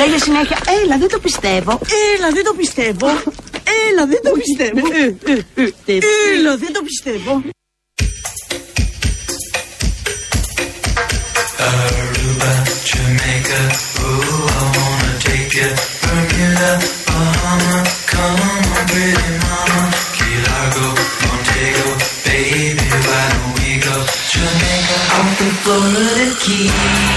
Λέγε συνέχεια, έλα δεν το πιστεύω. Έλα δεν το πιστεύω. Έλα δεν το πιστεύω. Έλα δεν το πιστεύω. Aruba, Jamaica, ooh, I wanna take you. Bermuda, Bahama, come on, pretty mama. Key Largo, Montego, baby, why don't we go? Jamaica, off the Florida Keys.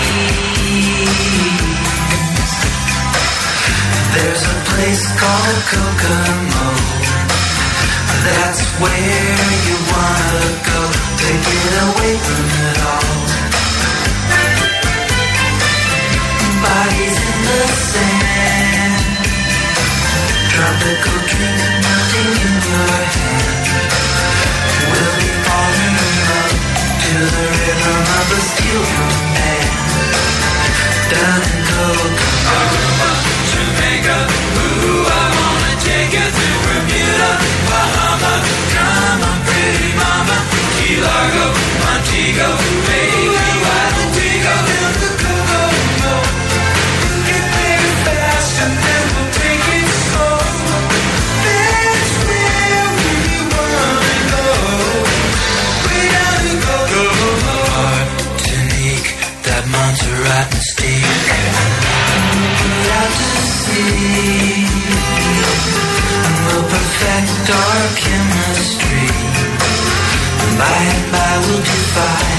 Place called Kokomo. That's where you wanna go to get away from it all. Out to sea. We'll perfect our chemistry. And by and by we'll a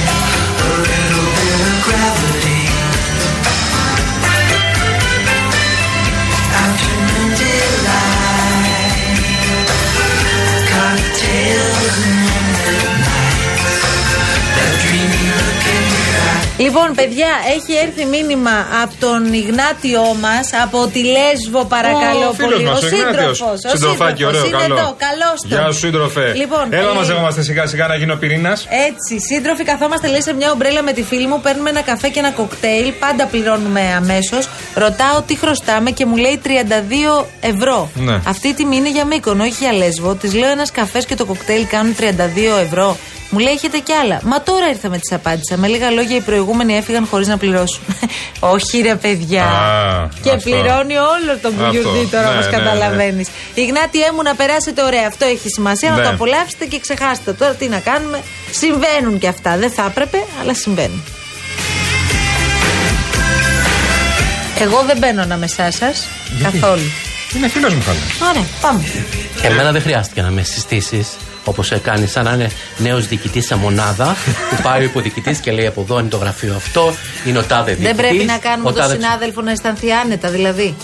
Λοιπόν, παιδιά, έχει έρθει μήνυμα από τον Ιγνάτιό μας από τη Λέσβο, παρακαλώ Ο φίλος πολύ. μας, ο Ιγνάτιος. σύντροφος. Συντροφάκι, ωραίο, είναι καλό. εδώ, καλώ Γεια σου, σύντροφε. Λοιπόν, Έλα, ε, μαζεύομαστε σιγά σιγά να γίνει ο πυρήνας. Έτσι, σύντροφοι, καθόμαστε λέει σε μια ομπρέλα με τη φίλη μου, παίρνουμε ένα καφέ και ένα κοκτέιλ, πάντα πληρώνουμε αμέσως. Ρωτάω τι χρωστάμε και μου λέει 32 ευρώ. Ναι. Αυτή η τιμή είναι για Μύκονο, όχι για Λέσβο. Της λέω ένας καφές και το κοκτέιλ κάνουν 32 ευρώ. Μου λέει έχετε κι άλλα. Μα τώρα ήρθαμε, τη απάντησα. Με λίγα λόγια οι προηγούμενοι έφυγαν χωρίς να πληρώσουν. όχι ρε παιδιά. Α, και αυτό. πληρώνει όλο τον Αυτό. κουγιουρδί τώρα, Ναι, όπως ναι, καταλαβαίνεις. Ιγνάτιέ μου να περάσετε ωραία. Αυτό έχει σημασία, να Ναι. το απολαύσετε και ξεχάσετε. Τώρα τι να κάνουμε. Συμβαίνουν και αυτά. Δεν θα έπρεπε, αλλά συμβαίνουν. Εγώ δεν μπαίνω ανάμεσά σας καθόλου. Είναι φίλος μου, χάλα. Ωραία, πάμε. Εμένα δεν χρειάστηκε να με συστήσεις όπως κάνει, σαν να είναι νέος διοικητής σε μονάδα που πάει ο υποδιοικητής και λέει από εδώ είναι το γραφείο αυτό, είναι ο τάδε διοικητής. Δεν πρέπει να κάνουμε τον συνάδελφο να αισθανθεί άνετα, δηλαδή.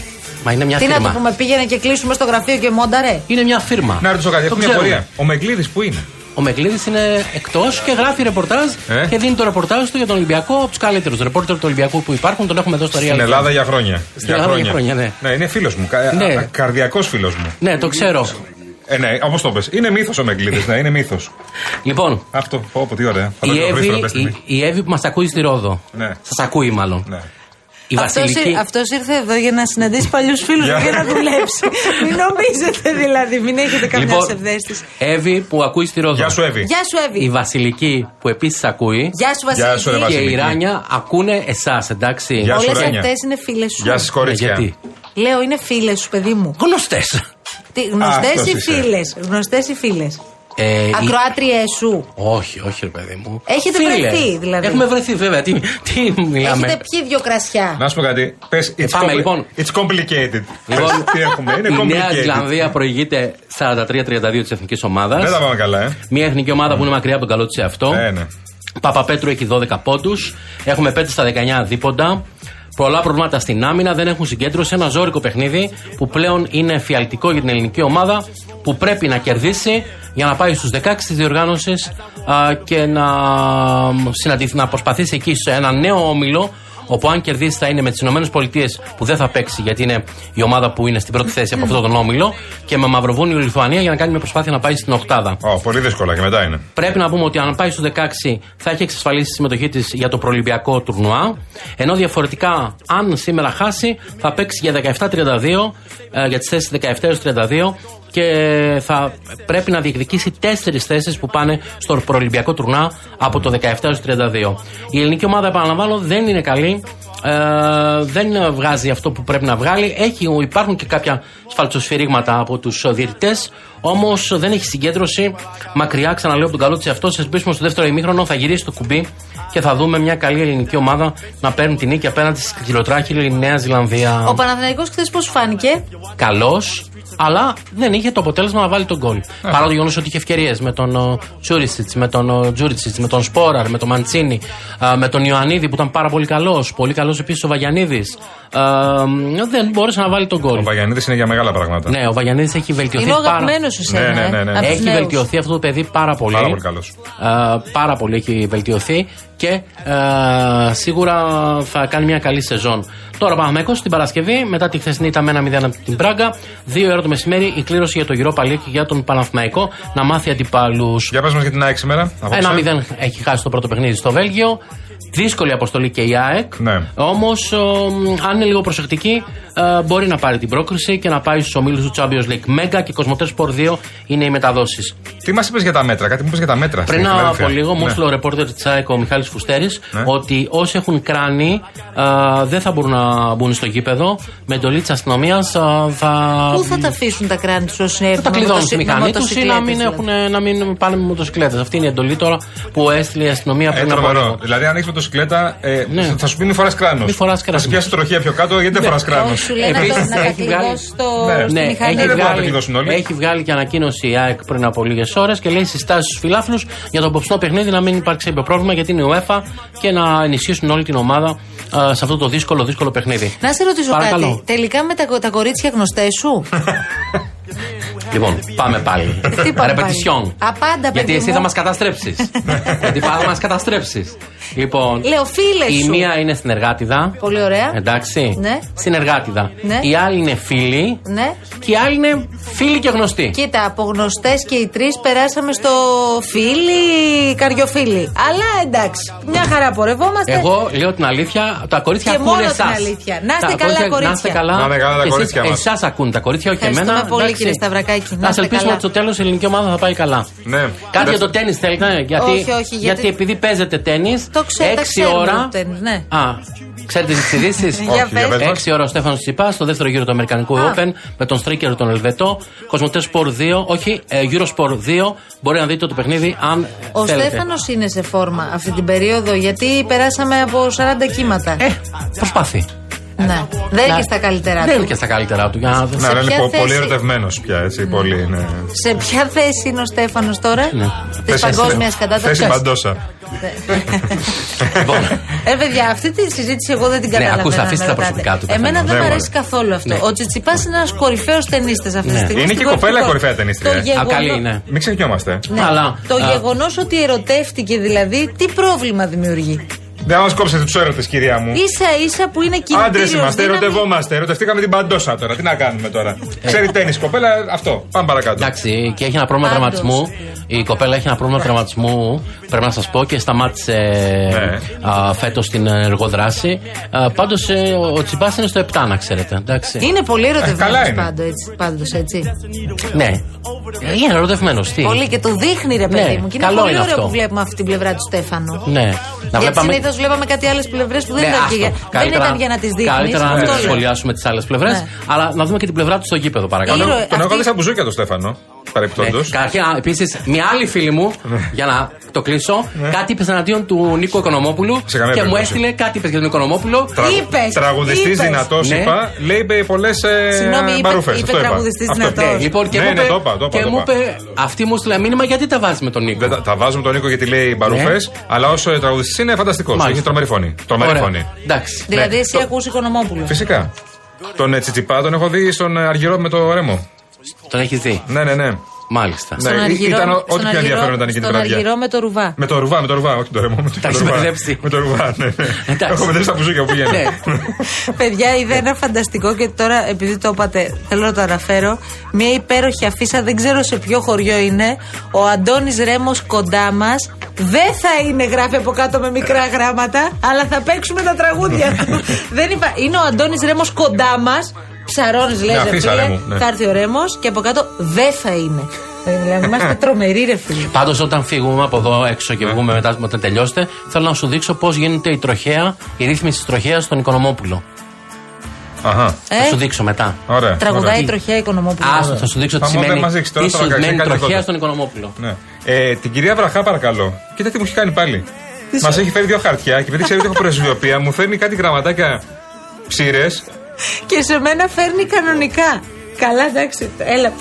Μα είναι μια Τι να φίρμα. του πούμε, πήγαινε και κλείσουμε στο γραφείο και μόνταρε. Είναι μια φίρμα. Να ρωτήσω κάτι, Το έχω μια ξέρουμε. πορεία. Ο Μεγκλίδη που είναι; Ο Μεγκλίδη είναι εκτός και γράφει ρεπορτάζ Ε; και δίνει το ρεπορτάζ του για τον Ολυμπιακό από τους καλύτερους ρεπόρτερ του Ολυμπιακού που υπάρχουν. Τον έχουμε εδώ στο Real. Στην Ελλάδα για χρόνια. Στην Ελλάδα για χρόνια, ναι. Ναι, είναι φίλος μου. Κα... Ναι. Καρδιακός φίλος μου. Ναι, το ξέρω. Ε, ναι, όπως το πες. Είναι μύθος ο Μεγκλίδης, ναι, είναι μύθος. Λοιπόν, Αυτό, πω, πω, τι ωραία. η Φαντάζομαι Εύη, Χρήστο, πες τη η, μύθη. η Εύη που μας ακούει στη Ρόδο. Ναι. Σας ακούει μάλλον. Ναι. Η Αυτός, Βασιλική. ήρ- αυτός ήρθε εδώ για να συναντήσει παλιούς φίλους Για- για να δουλέψει. μην νομίζετε δηλαδή, μην έχετε καμιά Λοιπόν, ψευδέστηση. Εύη που ακούει στη Ρόδο. Γεια σου, Εύη. Γεια σου, Εύη. Η Βασιλική που επίσης ακούει. Γεια σου, Γεια σου, ρε, Βασιλική. Και η Βασιλική. Ράνια ακούνε εσάς, εντάξει. Γεια σου, Όλες Ράνια. αυτές είναι φίλες σου. Γεια σας, κορίτσια. Ναι, γιατί; Λέω, είναι φίλες σου, παιδί μου. Γνωστές. Γνωστές αυτός ή είσαι. φίλες. Γνωστές ή φίλες. Ε, η- Ακροάτριέ σου. Όχι, όχι, ρε παιδί μου. Έχετε βρεθεί, δηλαδή. Έχουμε βρεθεί, βέβαια. Τι, τι μιλάμε. Έχετε πιει δύο κρασιά. Να σου πω κάτι. Πες, it's, πάμε, compli- λοιπόν. it's complicated. Λοιπόν, Πες, τι έχουμε, είναι η Νέα complicated. Ζηλανδία προηγείται 43-32 της εθνικής ομάδας. Δεν τα πάμε καλά, ε. Μια εθνική ομάδα που είναι μακριά από τον καλό της εαυτό. Ε, ναι. Παπαπέτρου έχει 12 πόντους. Έχουμε 5 στα 19 δίποντα. Πολλά προβλήματα στην άμυνα, δεν έχουν συγκέντρωση. Ένα ζώρικο παιχνίδι που πλέον είναι εφιαλτικό για την ελληνική ομάδα που πρέπει να κερδίσει για να πάει στους 16 της διοργάνωσης και να, συναντηθεί, να προσπαθήσει εκεί σε ένα νέο όμιλο όπου αν κερδίσει θα είναι με τις ΗΠΑ που δεν θα παίξει γιατί είναι η ομάδα που είναι στην πρώτη θέση από αυτόν τον όμιλο και με Μαυροβούνιο Λιθουανία για να κάνει μια προσπάθεια να πάει στην Οχτάδα. Ω, πολύ δύσκολα και μετά είναι. Πρέπει να πούμε ότι αν πάει στου 16 θα έχει εξασφαλίσει τη συμμετοχή της για το προολυμπιακό τουρνουά. Ενώ διαφορετικά, αν σήμερα χάσει, θα παίξει για 17-32, ε, για τις θέσεις 17 έως 32 και θα πρέπει να διεκδικήσει τέσσερις θέσεις που πάνε στο προολυμπιακό τουρνά από το 17 έως 32. Η ελληνική ομάδα, επαναλαμβάνω, δεν είναι καλή. Ε, δεν βγάζει αυτό που πρέπει να βγάλει. Έχει, υπάρχουν και κάποια σφαλτσοσφυρίγματα από τους διαιτητές. Όμως δεν έχει συγκέντρωση. Μακριά, ξαναλέω από τον καλό της αυτό. Σε σπίσιμο στο δεύτερο ημίχρονο θα γυρίσει το κουμπί και θα δούμε μια καλή ελληνική ομάδα να παίρνει την νίκη απέναντι στη κυλοτράχυλη Νέα Ζηλανδία. Ο Παναθηναϊκός χθες πώς φάνηκε; Καλός, αλλά δεν είχε το αποτέλεσμα να βάλει τον γκολ. Παρά το γεγονός ότι είχε ευκαιρίες με τον Τσούρισιτ, με τον Τζούριτσιτς, με τον Σπόραρ, με τον Μαντσίνη, α, με τον Ιωαννίδη που ήταν πάρα πολύ καλός. Πολύ καλό επίσης ο Βαγιανίδης. Δεν μπόρεσε να βάλει τον γκολ. Ο Βαγιανίδης είναι για μεγάλα πράγματα. Ναι, ο Βαγιανίδης έχει βελτιωθεί Είναι ο πάρα αγαπημένος σου σένα. Ναι, ναι, ναι, ναι. ε, απ' τους Έχει νέους. βελτιωθεί αυτό το παιδί πάρα πολύ. Πάρα πολύ καλός. Ε, πάρα πολύ έχει βελτιωθεί και ε, σίγουρα θα κάνει μια καλή σεζόν. Τώρα Παναθηναϊκός την Παρασκευή, μετά τη χθεσινή ήταν με ένα 0 από την Πράγκα. Δύο ώρα το μεσημέρι η κλήρωση για το Europa League για τον Παναθηναϊκό να μάθει αντιπάλους. Για πες μας για την ΑΕΚ σήμερα. απόψε. Ένα 0 έχει χάσει το πρώτο παιχνίδι στο Βέλγιο. Δύσκολη αποστολή και η ΑΕΚ. Ναι. Όμως, αν είναι λίγο προσεκτική, ε, μπορεί να πάρει την πρόκριση και να πάει στους ομίλους του Champions League. Μέγκα και Κοσμοτέ Sport 2 είναι οι μεταδόσεις. Τι μας είπες για τα μέτρα, κάτι μου είπες για τα μέτρα. Πριν στην Φιλαδέλφια. από λίγο, μου Ναι. έστειλε ο ρεπόρτερ της ΑΕΚ, ο Μιχάλης Φουστέρης, Ναι. ότι όσοι έχουν κράνη α, δεν θα μπορούν να μπουν στο γήπεδο. Με εντολή της αστυνομίας θα. Πού θα τα αφήσουν τα κράνη τους όσοι θα έρθουν τα με κλειδώνουν μοτοσυ- στη με μηχανή τους ή να μην, μοτοσυκλέτες, δηλαδή. έχουν, να μην πάνε με μοτοσυκλέτες. Αυτή είναι η εντολή τώρα που έστειλε η αστυνομία Ε, πριν από τρομερό. λίγο. Δηλαδή, αν έχεις μοτοσυκλέτα, ε, Ναι. θα σου πει μη φοράς κράνος. Μη φοράς Θα κράνος. σου πιάσει τροχία πιο κάτω, γιατί δεν φοράς κράνος. Όχι, σου λένε να το- Επίσης, να τα έχει βγάλει- κλειδώσει στο Ναι. στη Ναι, μηχανή. έχει δεν μπορούν να τα βγάλει, κλειδώσουν όλοι. έχει βγάλει και ανακοίνωση η ΑΕΚ πριν από λίγες ώρες και λέει συστάσεις στους φιλάθλους για το απόψινό παιχνίδι να μην υπάρξει κάποιο πρόβλημα γιατί είναι η UEFA και να ενισχύσουν όλη την ομάδα α, σε αυτό το δύσκολο, δύσκολο παιχνίδι. Να σε ρωτήσω Παρακαλώ. κάτι. Τελικά με τα, τα κορίτσια γνωστές σου; Λοιπόν, πάμε πάλι. Τι πάμε Ρεπετησιόν. πάλι; Απάντα, Γιατί παιδί εσύ μου. θα μας καταστρέψεις. Γιατί θα μας καταστρέψεις. Λοιπόν, Λέω φίλες η σου. μία είναι συνεργάτιδα. Πολύ ωραία. Εντάξει. Ναι. Συνεργάτιδα. Ναι. Η άλλη είναι φίλη. Ναι. Και η άλλη είναι φίλη και γνωστή. Κοίτα, από γνωστές και οι τρεις περάσαμε στο φίλι, καριοφίλι. Αλλά εντάξει, μια χαρά πορευόμαστε. Εγώ λέω την αλήθεια, τα κορίτσια Και ακούνε μόνο εσάς. την αλήθεια. Να είστε καλά, κορίτσια. Να είστε καλά. Να είναι καλά τα Και κορίτσια μας. Εσάς ακούν τα κορίτσια, όχι Ευχαριστούμε εμένα. πολύ, εντάξει. κύριε Σταυρακάκη. Να Να είστε ελπίσουμε καλά. ότι στο τέλος η ελληνική ομάδα θα πάει καλά. Ναι. Κάτι Δεν- για το τέννη θέλετε, γιατί, Όχι, όχι, γιατί- επειδή παίζετε τέννη. Το ξέρω, τα 6 ξέρουμε ώρα. το τέννις, ναι. Α, ξέρετε τις ειδήσεις; Για Όχι, για πες. πες μας. 6 ώρα ο Στέφανος Τσιπά στο δεύτερο γύρο του Αμερικανικού Α. Open με τον Στρίκερ τον Ελβετό. Κοσμοτές Sport 2, όχι, ε, Eurosport 2. Μπορεί να δείτε το παιχνίδι αν Ο θέλετε. Στέφανος είναι σε φόρμα αυτή την περίοδο γιατί περάσαμε από 40 κύματα. Ε, προσπάθει. Ναι. Δεν είναι Να- και στα καλύτερα Δεν είναι του. και στα καλύτερά του. Για να Ναι, αλλά είναι ποια πο- πολύ θέση- ερωτευμένος πια, έτσι. Πολύ, ναι. Σε ποια θέση είναι ο Στέφανος τώρα, Ναι. της Θέση- παγκόσμιας Θέση κατάταξη. μπαντόσα. Λοιπόν, Ε, παιδιά, αυτή τη συζήτηση εγώ δεν την Ναι, καταλαβαίνω. ακούστε, να αφήστε με τα ρωτάτε. προσωπικά του Εμένα καθενός. δεν μου Ναι, αρέσει μωρέ. καθόλου αυτό. Ναι. Ο Τσιτσιπάς είναι ένας κορυφαίος ταινίστη αυτή τη Ναι. στιγμή. Είναι στην και η κοπέλα κορυφικό- κορυφαία ταινίστρια, Το ε. Α, γεγονό- καλή είναι. Μην ξεχνιόμαστε. Ναι. Αλλά, το α, γεγονός ότι ερωτεύτηκε δηλαδή, τι πρόβλημα δημιουργεί. Δεν μας κόψετε τους έρωτες, κυρία μου. σα ίσα που είναι κινητήριος. Άντρες είμαστε, ερωτευόμαστε. Ερωτευτήκαμε την παντόσα τώρα. Τι να κάνουμε τώρα; Ξέρει τέννη κοπέλα, αυτό. Πάμε παρακάτω. Εντάξει, και έχει ένα πρόβλημα Πάντως. τραυματισμού. Η κοπέλα έχει ένα πρόβλημα τραυματισμού, πρέπει να σας πω, και σταμάτησε Ναι. φέτος την εργοδράση. Πάντως ο Τσιμπάς είναι στο 7, να ξέρετε. Εντάξει. Είναι πολύ καλά ερωτευμένος είναι. πάντω έτσι. Πάντως, έτσι. Ναι. Ε, Είναι ερωτευμένος. Τι; Πολύ και το δείχνει ρε παιδί Ναι, μου. Και είναι καλό πολύ είναι ωραίο αυτό. που βλέπουμε αυτή την πλευρά του Στέφανου. Ναι. Να Γιατί βλέπαμε. Συνήθω βλέπαμε κάτι άλλες πλευρές που δεν, Ναι, ήταν, άστο. και για, δεν ήταν για να τις δείχνεις. Καλύτερα να μην σχολιάσουμε τις άλλες πλευρές, Ναι. αλλά να δούμε και την πλευρά του στο γήπεδο, παρακαλώ. Ήρωε. Τον αυτή- έχω δει σαν μπουζούκια το Στέφανο. Παρεπτόντω. Ναι. Καταρχήν, επίσης, μια άλλη φίλη μου, για να το κλείσω, κάτι είπες εναντίον του Νίκο Οικονομόπουλου Ναι. Σε καμία και μου περίπτωση. έστειλε κάτι είπες για τον Οικονομόπουλο. Είπες, Τραγουδιστής είπες. δυνατός, Ναι. είπα. Λέει πολλές Συγγνώμη, είπε- μπαρούφε. είπε τραγουδιστής δυνατός. Ναι, λοιπόν, και ναι, μου ναι, είπε, το είπα, το είπα, και το μου είπα. είπε, αυτή μου στείλε μήνυμα γιατί τα βάζεις με τον Νίκο; Δεν τα, τα βάζουμε τον Νίκο γιατί λέει μπαρούφε, Ναι. αλλά όσο τραγουδιστής είναι φανταστικός. Μάλιστα. Έχει τρομερή φωνή. Τρομερή Ωραία. φωνή. Εντάξει. Δηλαδή, Ναι. εσύ Το- ακούς Οικονομόπουλο. Φυσικά. Τον ε, Τσιτσιπά τον έχω δει στον ε, Αργυρό με το ρέμο. Τον έχεις δει; Ναι, ναι, ναι. Μάλιστα. Ναι, ή- ήταν ο- ό,τι πιο ενδιαφέρον ήταν εκείνη την Στον βραδιά. Αργυρό με το ρουβά. Με το ρουβά, με το ρουβά, όχι το ρεμό. Με το, Τα έχεις ρουβά. μπερδέψει. Με το ρουβά, ναι. ναι. Εντάξει. Έχω μετρήσει τα μπουζούκια που Ναι. πηγαίνει. Παιδιά, είδα ένα φανταστικό και τώρα επειδή το είπατε, θέλω να το αναφέρω. Μια υπέροχη αφίσα, δεν ξέρω σε ποιο χωριό είναι. Ο Αντώνης Ρέμος κοντά μας. Δεν θα είναι, γράφει από κάτω με μικρά γράμματα, αλλά θα παίξουμε τα τραγούδια του. δεν είπα, είναι ο Αντώνης Ρέμος κοντά μας. Ψαρώνεις, λέει, Ναι, ρε αφίσα, φίλε. Ρέμο, ναι. Θα έρθει ο Ρέμος και από κάτω δεν θα είναι. Ε, Δηλαδή, είμαστε τρομεροί, ρε φίλε. Πάντως, όταν φύγουμε από εδώ έξω Ναι. και βγούμε μετά, όταν τελειώσετε, θέλω να σου δείξω πώς γίνεται η τροχέα, η ρύθμιση της τροχέας στον Οικονομόπουλο. Αχα. Θα Ε, σου δείξω μετά. Ωραία. τραγουδάει ωραία. η τροχιά οικονομόπουλο. Άστο, θα σου δείξω τι Θα μου δεν σημαίνει. μας δείξει τώρα, Τι τώρα σημαίνει κάνει κάτι τροχέα κοντά. στον Οικονομόπουλο. Ναι. Ε, την κυρία Βραχά, παρακαλώ. Κοίτα τι μου έχει κάνει πάλι. Μας έχει φέρει δύο χαρτιά και επειδή ξέρει ότι έχω πρεσβειοποία, μου φέρνει κάτι γραμματάκια ψήρες. Και σε μένα φέρνει κανονικά. Καλά, εντάξει. Έλα,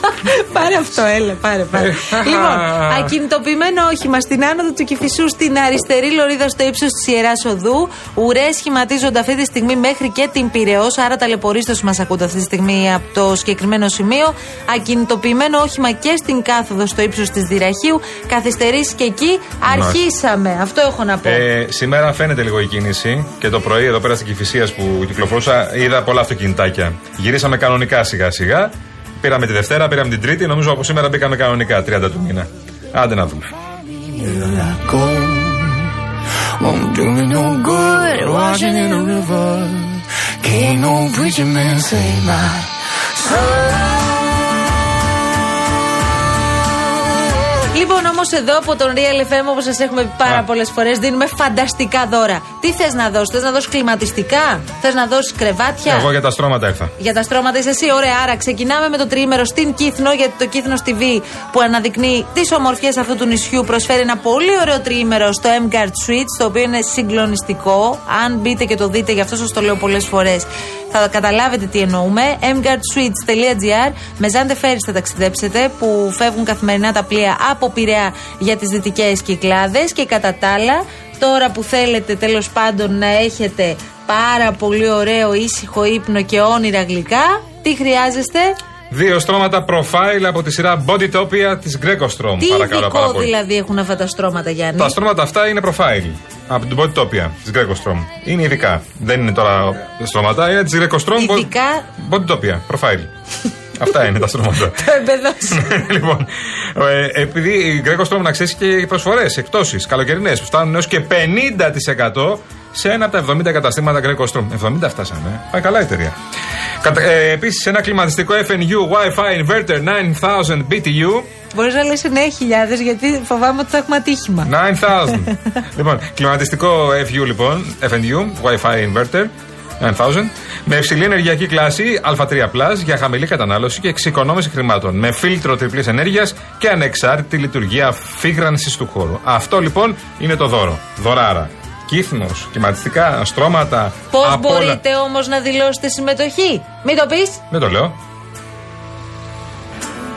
πάρε. πάρε αυτό, έλα, πάρε, πάρε. λοιπόν, ακινητοποιημένο όχημα στην άνοδο του Κυφισού στην αριστερή λωρίδα στο ύψος της Ιεράς Οδού. Ουρές σχηματίζονται αυτή τη στιγμή μέχρι και την Πυραιός. Άρα ταλαιπωρίστω μας ακούτε αυτή τη στιγμή από το συγκεκριμένο σημείο. Ακινητοποιημένο όχημα και στην κάθοδο στο ύψος της Δυραχίου. Καθυστερήσεις και εκεί. Αρχίσαμε. Αυτό έχω να πω. Ε, σήμερα φαίνεται λίγο η κίνηση και το πρωί εδώ πέρα στην Κυφυσίας που κυκλοφορούσα είδα πολλά αυτοκινητάκια. Γυρίσαμε κανονικά σιγά σιγά. Πήραμε τη Δευτέρα, πήραμε την Τρίτη. Νομίζω από σήμερα μπήκαμε κανονικά 30 του μήνα. Άντε να δούμε. Here I go. Won't do me no good washing in a river. Can't no preacher man save my Λοιπόν, όμως εδώ από τον Real FM, όπως σας έχουμε πει πάρα Α. πολλές φορές, δίνουμε φανταστικά δώρα. Τι θες να δώσεις, Θες να δώσεις κλιματιστικά, Θες να δώσεις κρεβάτια; Εγώ για τα στρώματα ήρθα. Για τα στρώματα είσαι εσύ, ωραία. Άρα ξεκινάμε με το τρίμερο στην Κύθνο, γιατί το Κύθνος TV που αναδεικνύει τις ομορφιές αυτού του νησιού προσφέρει ένα πολύ ωραίο τρίμερο στο M-Guard Suites, το οποίο είναι συγκλονιστικό. Αν μπείτε και το δείτε, γι' αυτό σας το λέω πολλές φορές, θα καταλάβετε τι εννοούμε. mguardsuites.gr με Ζάντε Φέρις θα ταξιδέψετε, που φεύγουν καθημερινά τα πλοία από Πειραιά για τις δυτικές κυκλάδες και κατά τα άλλα. Τώρα που θέλετε τέλος πάντων να έχετε πάρα πολύ ωραίο ήσυχο ύπνο και όνειρα γλυκά, τι χρειάζεστε; Δύο στρώματα profile από τη σειρά Bodytopia της Greco Τι Παρακαλώ πάρα ειδικό πολύ. δηλαδή έχουν αυτά τα στρώματα, Γιάννη; Τα στρώματα αυτά είναι profile από την Bodytopia της Greco Είναι ειδικά. Δεν είναι τώρα στρώματα, είναι της Greco Ειδικά- Bodytopia, profile. Αυτά είναι τα στρώματα. Το εμπεδώσει. λοιπόν, ε, επειδή η Greco να ξέρεις και προσφορές, εκτόσει καλοκαιρινές που φτάνουν έως και 50% σε ένα από τα 70 καταστήματα Greco 70 φτάσαμε. Πάει καλά η εταιρεία. Κατα, ε, Επίσης, ένα κλιματιστικό FNU Wi-Fi Inverter 9000 BTU Μπορείς να λες 9.000 γιατί φοβάμαι ότι θα έχουμε ατύχημα. 9000. λοιπόν, κλιματιστικό FU λοιπόν, FNU, Wi-Fi inverter. 9000, με υψηλή ενεργειακή κλάση Α3 για χαμηλή κατανάλωση και εξοικονόμηση χρημάτων. Με φίλτρο τριπλής ενέργειας και ανεξάρτητη λειτουργία φύγρανσης του χώρου. Αυτό λοιπόν είναι το δώρο. Δωράρα. Κύθνος, κλιματιστικά, στρώματα. Πώς απ' όλα. μπορείτε όμως να δηλώσετε συμμετοχή; Μην το πεις. Δεν το λέω.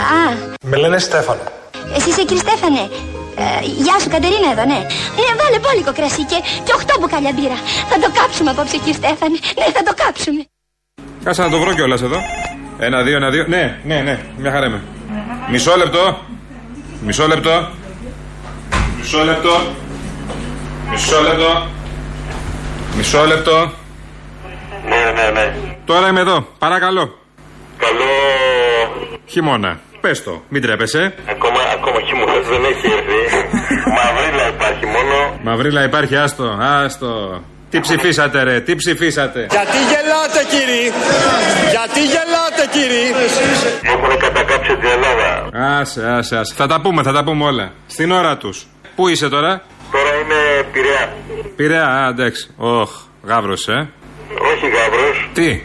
Α, Με λένε Στέφανο. εσύ είσαι κύριε Στέφανε. Ε, γεια σου Κατερίνα εδώ, ναι. Ναι, βάλε πόλικο κρασί και, και οχτώ μπουκάλια μπύρα. Θα το κάψουμε απόψε κύριε Στέφανε. Ναι, θα το κάψουμε. Κάτσε να το βρω κιόλας εδώ. Ένα, δύο, ένα, δύο. Ναι, ναι, ναι, μια χαρά είμαι. Μισό λεπτό. Μισό λεπτό. Μισό λεπτό. Μισό λεπτό. Μισό λεπτό. Ναι, ναι, ναι. Τώρα είμαι εδώ. Παρακαλώ. Καλό. Χειμώνα. Πες το, μην τρέπεσαι. Ακόμα, ακόμα χειμώνας δεν έχει έρθει. Μαυρίλα υπάρχει μόνο. Μαυρίλα υπάρχει, άστο, άστο. Τι ψηφίσατε, ρε, τι ψηφίσατε. Γιατί γελάτε κύριοι, γιατί γελάτε κύριοι. Έχουν κατακάψει την Ελλάδα. Άσε, άσε, άσε. Θα τα πούμε, θα τα πούμε όλα. Στην ώρα τους. Πού είσαι τώρα, Τώρα είναι Πειραιά. Πειραιά, α, εντάξει. Οχ, γάβρο, ε. Όχι Γαύρος, Τι,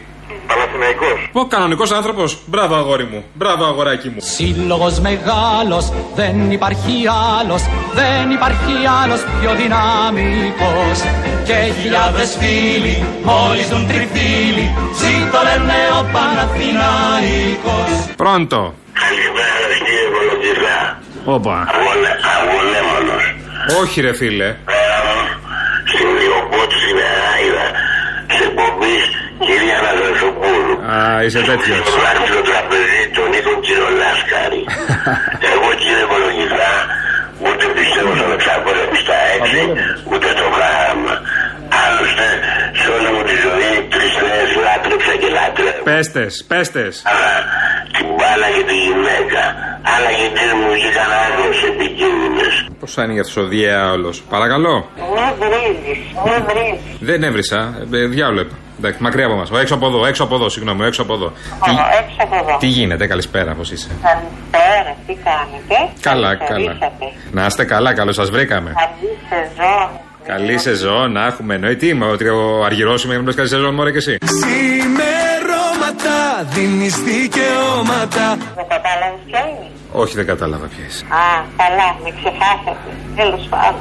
Παναθηναϊκός. Πω κανονικός άνθρωπος. Μπράβο, αγόρι μου. Μπράβο, αγοράκι μου. Σύλλογος μεγάλος, δεν υπάρχει άλλος, δεν υπάρχει άλλος πιο δυναμικός. Και χιλιάδες φίλοι, μόλις τον τριφύλι, ζήτω λένε ο Παναθηναϊκός. Πρώτο. Καλημέρα κύριε Κολοκυθά. Όπα. Αγωνέμονος. Όχι, ρε φίλε. Στην Λιοπότ στην Αράιδα. Σε εκπομπή κυρία Αναστασοπούλου. Α, είσαι τέτοιος. Έχω πάρει στο τραπέζι τον Νίκο Κυρολάσκαρη. Εγώ κύριε Κολογιστά, ούτε πιστεύω στον εξάπολεμο στα έξι, ούτε στο γράμμα. Άλλωστε, σε όλη μου τη ζωή τρεις νέες λάτρεψα και λάτρευα. Πέστες, πέστες. Αλλά την μπάλα και τη γυναίκα. Αλλά γιατί μου είχαν άλλες επικίνδυνες. Πώς άνοιγε ο διάολο. Παρακαλώ. Μη βρίζεις, μη βρίζεις. Δεν έβρισα. Ε, διάολο είπα. Εντάξει, μακριά από μα. Έξω από εδώ, έξω από εδώ, συγγνώμη, έξω από εδώ. Τι, Ω, έξω από εδώ. τι γίνεται, καλησπέρα, πώς είσαι; Καλησπέρα, τι κάνετε; Καλά, καλά. Καλησπερίσατε. Να είστε καλά, καλώς σας βρήκαμε. Καλή σεζόν. Καλή σεζόν, να έχουμε εννοεί. Τι είμαι, ότι ο Αργυρός είμαι, να καλή σεζόν, μωρέ και εσύ. Ξημερώματα δίνεις δικαιώματα Δεν κατάλαβες ποια είναι; Όχι, δεν κατάλαβα ποια είσαι. Α, καλά, με ξεχάσατε. Τέλος πάντων.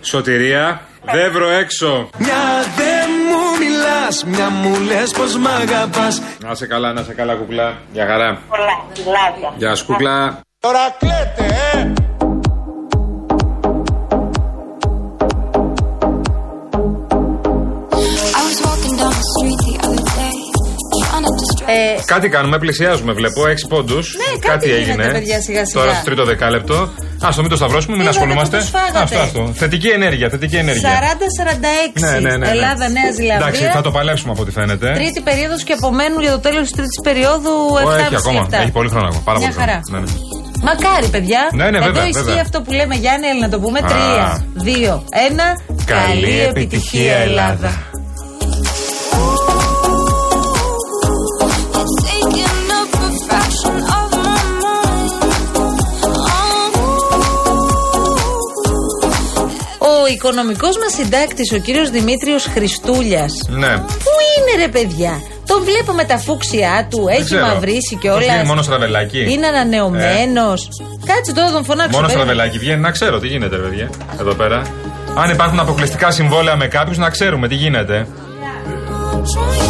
Σωτηρία, δεύρο έξω. Μια δεν μου μιλάς, μια μου λες πως μ' αγαπάς Να σε καλά, να σε καλά, κουκλά. Για χαρά. Πολλά, φιλάκια. Γεια σου, κουκλά. Τώρα κλαίτε, ε! Ε, Κάτι κάνουμε, πλησιάζουμε, βλέπω. Έξι πόντους. Ναι, κάτι γίνεται, παιδιά, σιγά, σιγά. Τώρα στο τρίτο δεκάλεπτο. Α το μην το σταυρώσουμε, μην Είδατε ασχολούμαστε. που τους φάγατε. Άστο, άστο. Θετική ενέργεια, θετική ενέργεια. 40-46. Ναι, ναι, ναι, ναι. Ελλάδα, Νέα Ζηλανδία. Εντάξει, θα το παλέψουμε από ό,τι φαίνεται. Τρίτη περίοδος και απομένουν για το τέλος της τρίτης περίοδου 7,5 Ω, έχει ακόμα. λεπτά. Έχει πολύ χρόνο ακόμα. Πάρα Μια πολύ χρόνο. χαρά. Ναι, ναι. Μακάρι, παιδιά. Ναι, ναι, Εδώ βέβαια, ισχύει βέβαια. αυτό που λέμε Γιάννη, Έλληνα, να το πούμε. Α. 3, 2, 1. Καλή επιτυχία, Ελλάδα. Οικονομικός μας συντάκτης, ο κύριος Δημήτριος Χριστούλιας. Ναι. Πού είναι, ρε παιδιά; Τον βλέπω με τα φούξια του, έχει ξέρω. μαυρίσει Όχι, είναι κιόλα. μόνος στραβελάκι. Είναι ανανεωμένος. Κάτσε τώρα να τον φωνάξω. Μόνος περίμενε. στραβελάκι βγαίνει, να ξέρω τι γίνεται, ρε παιδιά. Εδώ πέρα. Αν υπάρχουν αποκλειστικά συμβόλαια με κάποιους, να ξέρουμε τι γίνεται. I'm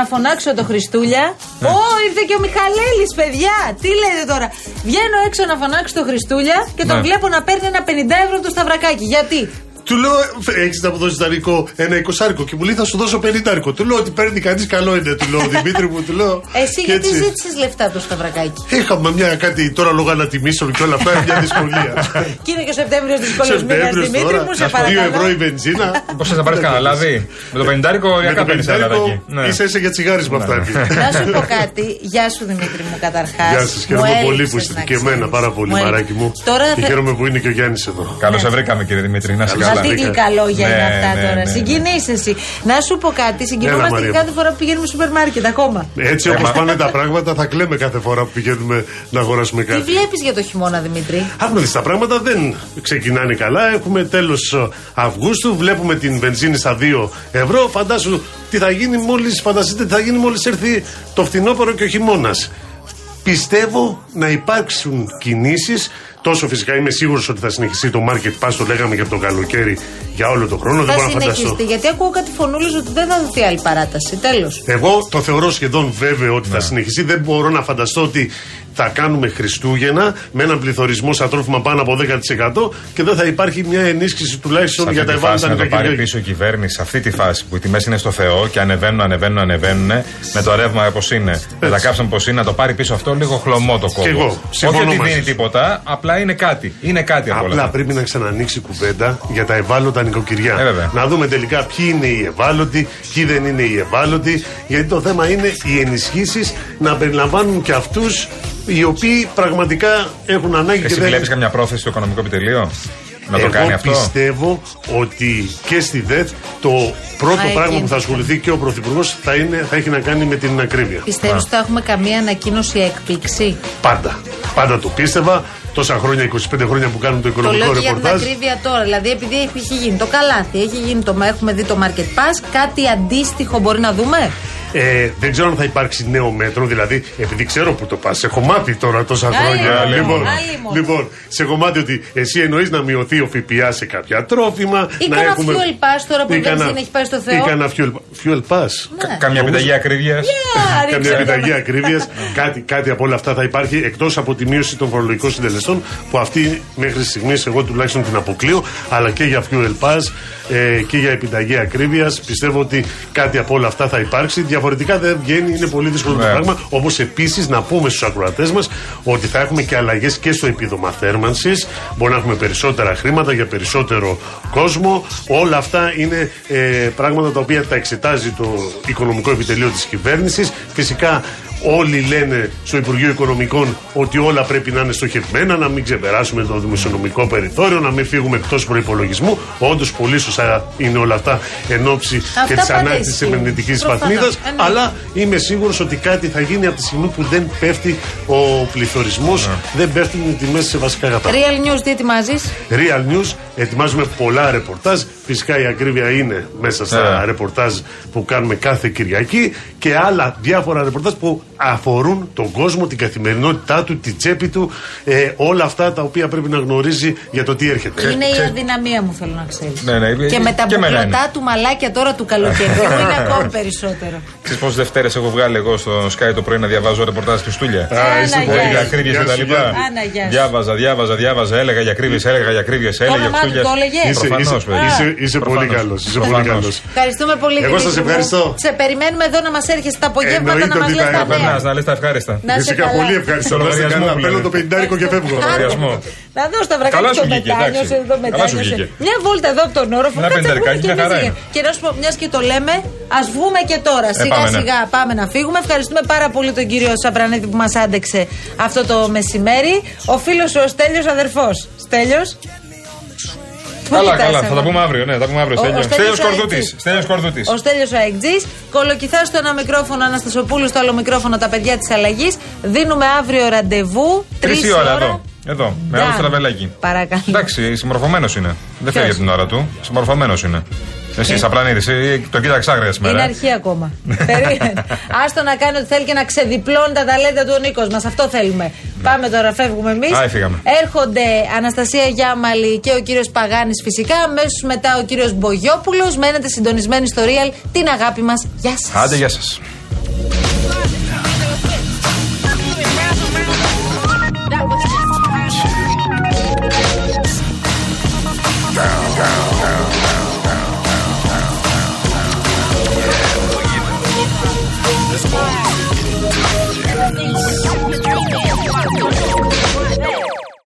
να φωνάξω το Χριστούλια. Ναι. Ω, ήρθε και ο Μιχαλέλης, παιδιά! Τι λέτε τώρα; Βγαίνω έξω να φωνάξω το Χριστούλια και τον Ναι. βλέπω να παίρνει ένα 50 ευρώ από το σταυρακάκι. Γιατί; Του λέω, έχεις να μου δώσεις δανεικό ένα εικοσάρικο και μου λέει θα σου δώσω πενήντα Του λέω ότι παίρνει κανείς καλό είναι, του λέω Δημήτρη μου, του λέω. Εσύ και γιατί έτσι. ζήτησες λεφτά από το σταυρακάκι. Είχαμε μια κάτι τώρα λόγω ανατιμήσεων και όλα αυτά, μια δυσκολία. Και είναι και ο Σεπτέμβριος δύσκολο μήνας, Σεπτέμβριος Δημήτρη τώρα, μου, σε δύο παρακαλώ. ευρώ η βενζίνα. Πώς θα πάρεις κανένα λάδι; Με το πενιντάρικο Με ιακά το παίρνει ένα πενηντάρικο λαδάκι. Ναι. είσαι είσαι για τσιγάρισμα αυτά. Να σου πω κάτι. Γεια σου Δημήτρη μου, καταρχάς. Γεια σας, χαίρομαι πολύ που είστε και εμένα πάρα πολύ, μαράκι μου. Τώρα Και θα- χαίρομαι που είναι και ο Γιάννης εδώ. Καλώς σε βρήκαμε, κύριε Δημήτρη. Να σε Καλώς καλά. Μα τι γλυκά λόγια Ναι, είναι αυτά ναι, τώρα. ναι, ναι. Συγκινείς εσύ. Να σου πω κάτι. Συγκινούμαστε Μαρία και μου. κάθε φορά που πηγαίνουμε στο σούπερ μάρκετ ακόμα. Έτσι όπως πάνε τα πράγματα, θα κλαίμε κάθε φορά που πηγαίνουμε να αγοράσουμε Τι κάτι. βλέπεις για το χειμώνα, Δημήτρη; Αν δεις, τα πράγματα δεν ξεκινάνε καλά. Έχουμε τέλος Αυγούστου, βλέπουμε την βενζίνη στα 2 ευρώ. Φαντάσου τι θα γίνει μόλις, φανταστείτε τι θα γίνει μόλις έρθει το φθινόπωρο και ο χειμώνας. Πιστεύω να υπάρξουν κινήσεις. Τόσο φυσικά είμαι σίγουρος ότι θα συνεχιστεί το market pass, το λέγαμε και από το καλοκαίρι για όλο τον χρόνο. δεν Θα μπορώ να φανταστώ. συνεχιστεί. Γιατί ακούω κάτι φωνούλες ότι δεν θα δοθεί άλλη παράταση. Τέλος. Εγώ το θεωρώ σχεδόν βέβαιο ότι θα συνεχιστεί. Δεν μπορώ να φανταστώ ότι θα κάνουμε Χριστούγεννα με έναν πληθωρισμό στα τρόφιμα πάνω από 10% και δεν θα υπάρχει μια ενίσχυση τουλάχιστον Σε για αυτή τα τη φάση ευάλωτα να το πάρει νοικοκυριά. πίσω η κυβέρνηση, σε αυτή τη φάση που οι τιμές είναι στο Θεό και ανεβαίνουν, ανεβαίνουν, ανεβαίνουν, με το ρεύμα όπως είναι, με τα κάψαν πώ είναι, να το πάρει πίσω αυτό λίγο χλωμό το κόμμα. Κι εγώ, Όχι συμφωνώ ότι μαζί δίνει σου. τίποτα, απλά είναι κάτι. Είναι κάτι από όλα Απλά αυτά. πρέπει να ξανανοίξει η κουβέντα για τα ευάλωτα νοικοκυριά. Ε, βέβαια. να δούμε τελικά ποιοι είναι οι ευάλωτοι, ποιοι δεν είναι οι ευάλωτοι. Γιατί το θέμα είναι οι ενισχύσεις να περιλαμβάνουν και αυτούς οι οποίοι πραγματικά έχουν ανάγκη Εσύ και δεν. βλέπεις καμιά πρόθεση στο οικονομικό επιτελείο να το Εγώ κάνει αυτό; πιστεύω ότι και στη ΔΕΘ το πρώτο Α, εκεί πράγμα που είναι. θα ασχοληθεί και ο Πρωθυπουργός θα, είναι- θα έχει να κάνει με την ακρίβεια. Πιστεύεις ότι θα έχουμε καμία ανακοίνωση έκπληξη; Πάντα. Πάντα το πίστευα. Τόσα χρόνια, 25 χρόνια που κάνουν το Το οικονομικό λέω και για την ρεπορτάζ. ακρίβεια τώρα. Δηλαδή, επειδή έχει γίνει το καλάθι, έχει γίνει το, έχουμε δει το market pass, κάτι αντίστοιχο μπορεί να δούμε; Ε, δεν ξέρω αν θα υπάρξει νέο μέτρο, δηλαδή, επειδή ξέρω που το πας, έχω μάθει τώρα τόσα Άλλη χρόνια. μόνο, Λοιπόν, άλλη μόνο. λοιπόν, σε έχω μάθει ότι εσύ εννοείς να μειωθεί ο ΦΠΑ σε κάποια τρόφιμα. Ή να κανένα fuel pass τώρα που Ή η κανένα- βενζίνη έχει πάει στο Θεό. Ή κανένα fuel, fuel pass. Ναι. Καμιά επιταγή ακρίβειας. Για, ρίξε Καμιά το. επιταγή ακρίβειας. κάτι, κάτι από όλα αυτά θα υπάρχει εκτός από τη μείωση των φορολογικών συντελεστών που αυτή μέχρι στιγμής εγώ τουλάχιστον την αποκλείω. Αλλά και για fuel pass ε, και για επιταγή ακρίβειας. Πιστεύω ότι κάτι από όλα αυτά θα υπάρξει. Διαφορετικά δεν βγαίνει, είναι πολύ δύσκολο το Ναι. πράγμα. Όπω επίσης να πούμε στους ακροατές μας ότι θα έχουμε και αλλαγές και στο επίδομα θέρμανσης. Μπορεί να έχουμε περισσότερα χρήματα για περισσότερο κόσμο. Όλα αυτά είναι ε, πράγματα τα οποία τα εξετάζει το οικονομικό επιτελείο της κυβέρνησης. Φυσικά όλοι λένε στο Υπουργείο Οικονομικών ότι όλα πρέπει να είναι στοχευμένα, να μην ξεπεράσουμε το δημοσιονομικό περιθώριο, να μην φύγουμε εκτός προπολογισμού. Όντως πολύ σωστά είναι όλα αυτά εν ώψη Αυτά και της πάντα ανάκτηση τη ισχύουν. επενδυτική Προφανώς. βαθμίδα. Ε, ναι. Αλλά είμαι σίγουρος ότι κάτι θα γίνει από τη στιγμή που δεν πέφτει ο πληθωρισμός, δεν πέφτουν οι τιμές σε βασικά αγαθά. Real News, τι ετοιμάζεις; Real News, ετοιμάζουμε πολλά ρεπορτάζ. Φυσικά η ακρίβεια είναι μέσα στα Ναι. ρεπορτάζ που κάνουμε κάθε Κυριακή και άλλα διάφορα ρεπορτάζ που αφορούν τον κόσμο, την καθημερινότητά του, την τσέπη του, ε, όλα αυτά τα οποία πρέπει να γνωρίζει για το τι έρχεται. Είναι η αδυναμία μου, θέλω να ξέρεις. Ναι, ναι, Και με τα και εμένα μπουκλωτά είναι. του μαλάκια τώρα του καλοκαιριού είναι ακόμη περισσότερο. Ξέρεις πόσες Δευτέρες έχω βγάλει εγώ στο Sky το πρωί να διαβάζω ρεπορτάζ Χριστούλια. Α, είσαι Άνα, πολύ- γεια Για σου. ακρίβειες Γεια και τα σου, λοιπά. γεια σου. Άνα, γεια σου. Διάβαζα, διάβαζα, διάβαζα, έλεγα για ακρίβειες, έλεγα για ακρίβειες, έλεγα για όνομά του Χριστούλια. το έλεγες; Είσαι, Προφανώς, είσαι, παιδί. είσαι, είσαι πολύ Προφανώς. καλός. Είσαι πολύ Προφανώς. καλός. Ευχαριστούμε πολύ, Εγώ σας Δημήτρη μου. ευχαριστώ. Σε περιμένουμε εδώ να μας έρχεσαι τα απογεύματα Εννοείται να μας ότι λες θα τα έρθω. νέα. Περνά, να λες τα ευχάριστα. Να είσαι Φυσικά καλά. πολύ ευχαριστώ. Στο Να είστε λογαριασμό καλά. μου Παίρνω λέτε. το πεντάρικο και φεύγω. Λογαριασμό. Να δώσω τα βρακάκια Καλά στο σου βγήκε, μετάνιωσε εντάξει. εδώ Καλά σου μετάνιωσε. βγήκε. Μια βόλτα εδώ από τον όροφο. Ένα κάτσε να πενταρικάκι, βγούμε μια κι χαρά εμείς. είναι. Και να σου πω, μιας και το λέμε, ας βγούμε και τώρα. Σιγά πάμε, ναι. σιγά πάμε να φύγουμε. Ευχαριστούμε πάρα πολύ τον κύριο Σαμπρανίδη που μας άντεξε αυτό το μεσημέρι. Ο φίλος ο Στέλιος αδερφός. Στέλιος. Καλά, καλά, θα τα πούμε αύριο. Ναι, θα τα πούμε αύριο. Ο- ο Στέλιο. Στέλιος Στέλιος ο Κορδούτης. Αεκτής. Στέλιος Κορδούτης. Ο Στέλιος ο Αεκτζής Κολοκυθάς στο ένα μικρόφωνο Αναστασοπούλου στο άλλο μικρόφωνο τα παιδιά της αλλαγής Δίνουμε αύριο ραντεβού Τρεις Τρεις η ώρα εδώ. Εδώ, με άλλο Ντάν. τραβελάκι. Παρακαλώ Εντάξει, συμμορφωμένος είναι. Δεν Ποιος; φεύγει την ώρα του. Συμμορφωμένος είναι. Εσύ, Σαπλανίδη, τον κοίταξα άγρια Είναι σήμερα. αρχή ακόμα. Περίμενε. Άστο να κάνει ότι θέλει και να ξεδιπλώνει τα ταλέντα του ο Νίκος μας. Αυτό θέλουμε. Πάμε τώρα, φεύγουμε εμείς. Α, φύγαμε. Έρχονται Αναστασία Γιάμαλη και ο κύριος Παγάνης φυσικά. Αμέσως μετά ο κύριος Μπογιόπουλος. Μένετε συντονισμένοι στο Real. Την αγάπη μας. Γεια σας. Άντε, γεια σας.